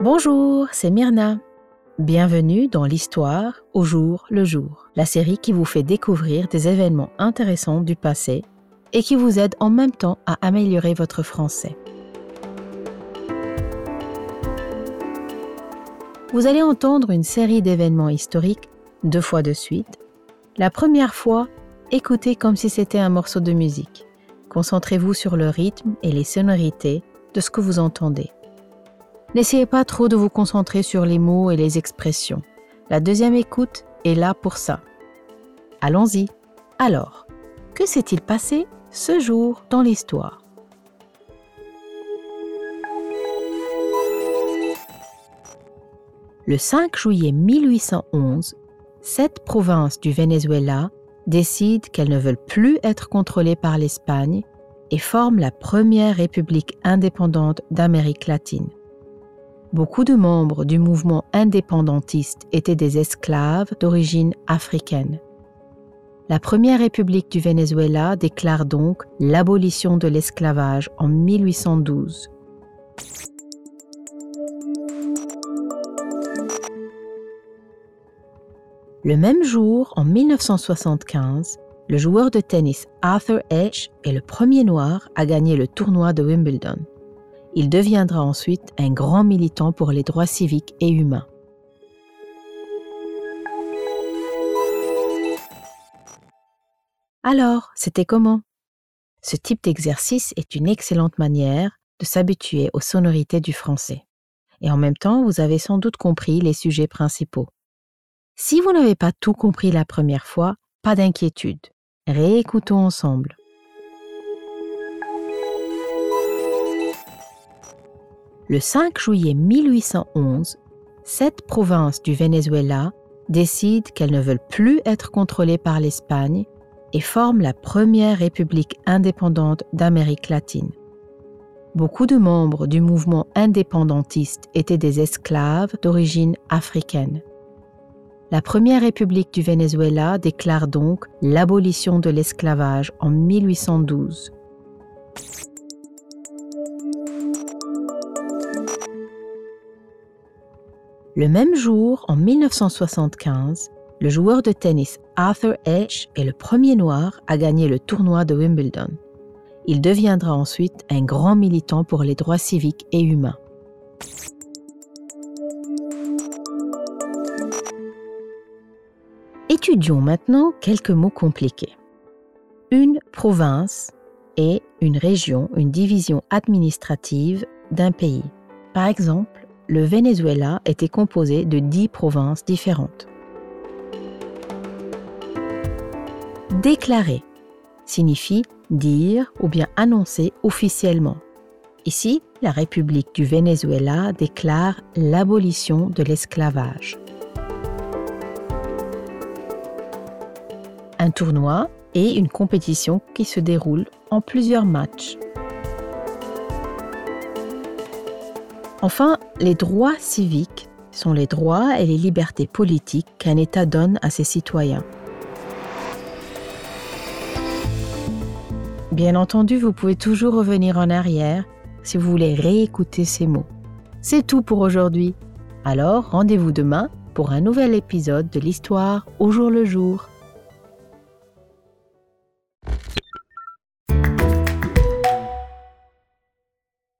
Bonjour, c'est Myrna. Bienvenue dans l'histoire au jour le jour, la série qui vous fait découvrir des événements intéressants du passé et qui vous aide en même temps à améliorer votre français. Vous allez entendre une série d'événements historiques deux fois de suite. La première fois, écoutez comme si c'était un morceau de musique. Concentrez-vous sur le rythme et les sonorités de ce que vous entendez. N'essayez pas trop de vous concentrer sur les mots et les expressions. La deuxième écoute est là pour ça. Allons-y. Alors, que s'est-il passé ce jour dans l'histoire Le 5 juillet 1811, sept provinces du Venezuela décident qu'elles ne veulent plus être contrôlées par l'Espagne et forment la première république indépendante d'Amérique latine. Beaucoup de membres du mouvement indépendantiste étaient des esclaves d'origine africaine. La première république du Venezuela déclare donc l'abolition de l'esclavage en 1812. Le même jour, en 1975, le joueur de tennis Arthur Ashe est le premier noir à gagner le tournoi de Wimbledon. Il deviendra ensuite un grand militant pour les droits civiques et humains. Alors, c'était comment? Ce type d'exercice est une excellente manière de s'habituer aux sonorités du français. Et en même temps, vous avez sans doute compris les sujets principaux. Si vous n'avez pas tout compris la première fois, pas d'inquiétude. Réécoutons ensemble. Le 5 juillet 1811, sept provinces du Venezuela décident qu'elles ne veulent plus être contrôlées par l'Espagne et forment la première république indépendante d'Amérique latine. Beaucoup de membres du mouvement indépendantiste étaient des esclaves d'origine africaine. La première république du Venezuela déclare donc l'abolition de l'esclavage en 1812. Le même jour, en 1975, le joueur de tennis Arthur Ashe est le premier noir à gagner le tournoi de Wimbledon. Il deviendra ensuite un grand militant pour les droits civiques et humains. Étudions maintenant quelques mots compliqués. Une province est une région, une division administrative d'un pays. Par exemple, le Venezuela était composé de dix provinces différentes. Déclarer signifie dire ou bien annoncer officiellement. Ici, la République du Venezuela déclare l'abolition de l'esclavage. Un tournoi est une compétition qui se déroule en plusieurs matchs. Enfin, les droits civiques sont les droits et les libertés politiques qu'un État donne à ses citoyens. Bien entendu, vous pouvez toujours revenir en arrière si vous voulez réécouter ces mots. C'est tout pour aujourd'hui. Alors, rendez-vous demain pour un nouvel épisode de l'histoire au jour le jour.